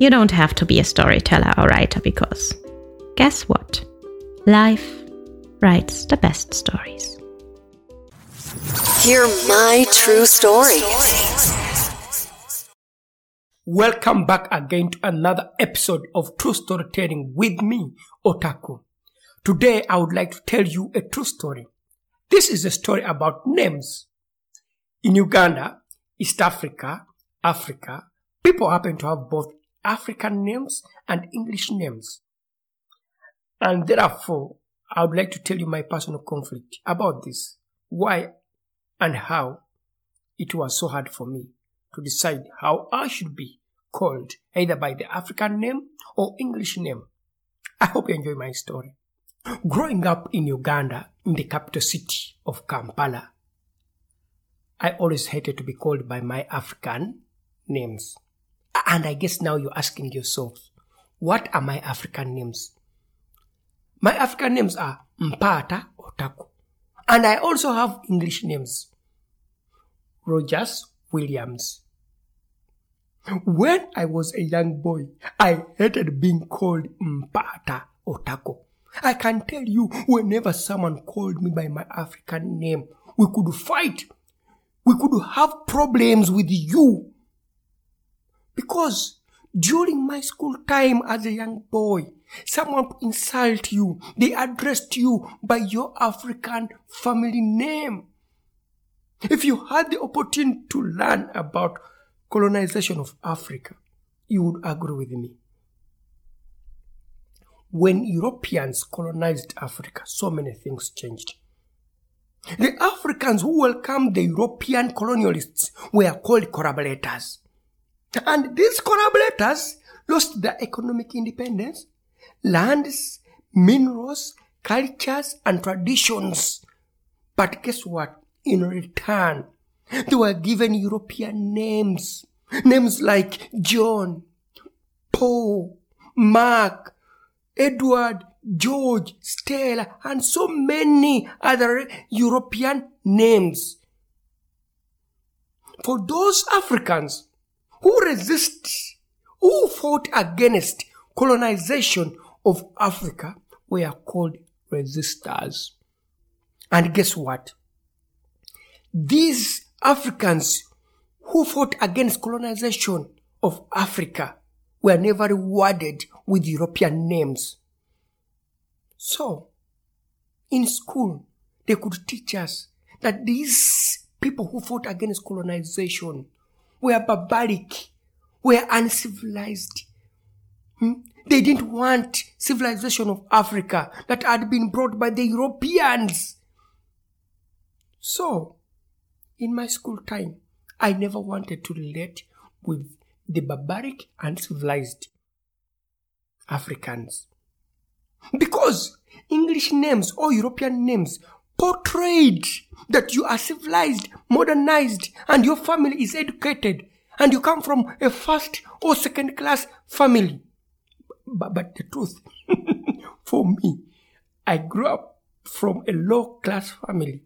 You don't have to be a storyteller or writer because guess what? Life writes the best stories. Hear my true story. Welcome back again to another episode of True Storytelling with me, Otako. Today I would like to tell you a true story. This is a story about names. In Uganda, East Africa, Africa, people happen to have both African names and English names. And therefore, I would like to tell you my personal conflict about this. Why and how it was so hard for me to decide how I should be called either by the African name or English name. I hope you enjoy my story. Growing up in Uganda, in the capital city of Kampala, I always hated to be called by my African names. And I guess now you're asking yourself, what are my African names? My African names are Mpata Otako. And I also have English names. Rogers Williams. When I was a young boy, I hated being called Mpata Otako. I can tell you, whenever someone called me by my African name, we could fight. We could have problems with you. Because during my school time as a young boy, someone insult you. They addressed you by your African family name. If you had the opportunity to learn about colonization of Africa, you would agree with me. When Europeans colonized Africa, so many things changed. The Africans who welcomed the European colonialists were called collaborators. And these collaborators lost their economic independence, lands, minerals, cultures, and traditions. But guess what? In return, they were given European names. Names like John, Paul, Mark, Edward, George, Stella, and so many other European names. For those Africans who resist, who fought against colonization of Africa were called resistors. And guess what? These Africans who fought against colonization of Africa were never rewarded with European names. So, in school, they could teach us that these people who fought against colonization were barbaric, were uncivilized. Hmm? They didn't want civilization of Africa that had been brought by the Europeans. So, in my school time, I never wanted to relate with the barbaric uncivilized Africans. Because English names or European names portrayed that you are civilized, modernized, and your family is educated, and you come from a first or second class family. But, but the truth, for me, I grew up from a low class family.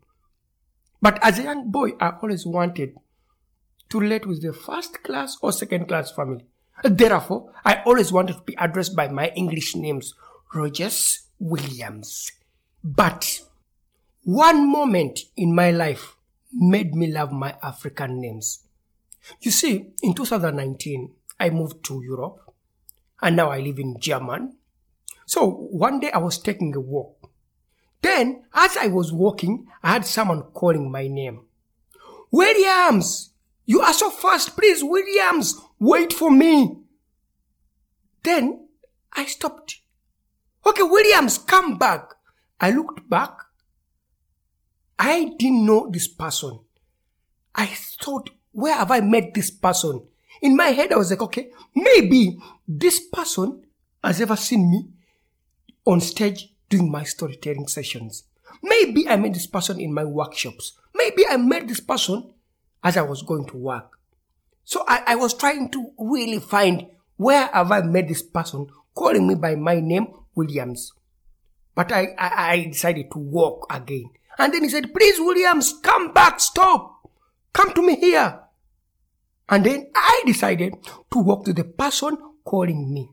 But as a young boy, I always wanted to relate with the first class or second class family. Therefore, I always wanted to be addressed by my English names, Rogers Williams. But one moment in my life made me love my African names. You see, in 2019, I moved to Europe and now I live in German. So one day I was taking a walk. Then, as I was walking, I had someone calling my name. Williams! You are so fast, please, Williams! Wait for me! Then I stopped. Okay, Williams, come back. I looked back. I didn't know this person. I thought, where have I met this person? In my head, I was like, okay, maybe this person has ever seen me on stage doing my storytelling sessions. Maybe I met this person in my workshops. Maybe I met this person as I was going to work. So I, I was trying to really find where have I met this person calling me by my name, Williams. But I, I, I decided to walk again. And then he said, please, Williams, come back, stop. Come to me here. And then I decided to walk to the person calling me.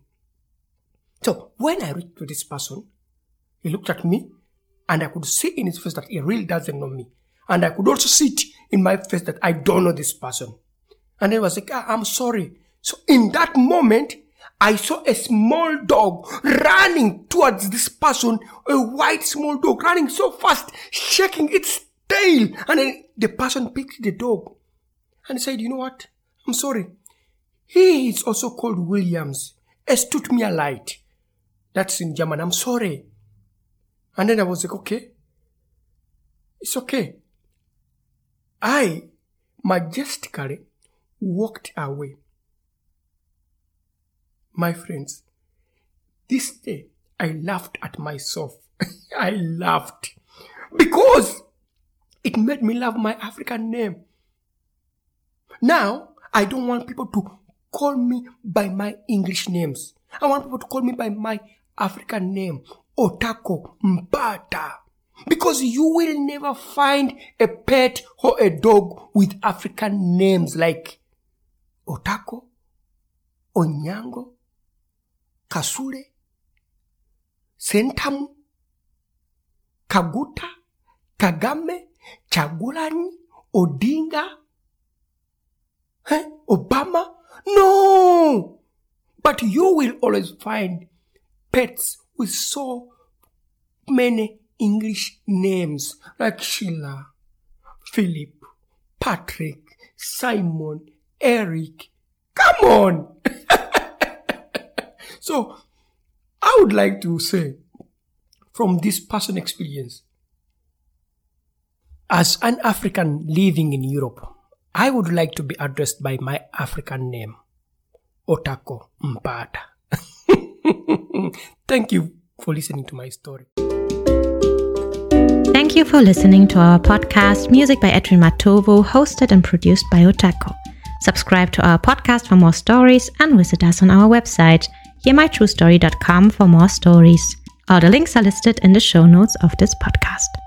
So when I reached to this person, he looked at me and I could see in his face that he really doesn't know me. And I could also see it in my face that I don't know this person. And I was like, ah, I'm sorry. So in that moment, I saw a small dog running towards this person, a white small dog running so fast, shaking its tail. And then the person picked the dog and said, you know what? I'm sorry. He is also called Williams. Es tut mir leid. That's in German. I'm sorry. And then I was like, okay. It's okay. I majestically walked away. My friends, this day I laughed at myself. I laughed because it made me love my African name. Now, I don't want people to call me by my English names. I want people to call me by my African name, Otako Mbata. Because you will never find a pet or a dog with African names like Otako, Onyango, Kasule, Sentamu, Kaguta, Kagame, Kyagulanyi, Odinga, eh? Obama. No! But you will always find pets with so many English names like Sheila, Philip, Patrick, Simon, Eric. Come on! so, I would like to say from this personal experience, as an African living in Europe, I would like to be addressed by my African name, Otako Mpata. Thank you for listening to my story. Thank you for listening to our podcast, Music by Edwin Matovu, hosted and produced by Otako. Subscribe to our podcast for more stories and visit us on our website, hearmytruestory.com for more stories. All the links are listed in the show notes of this podcast.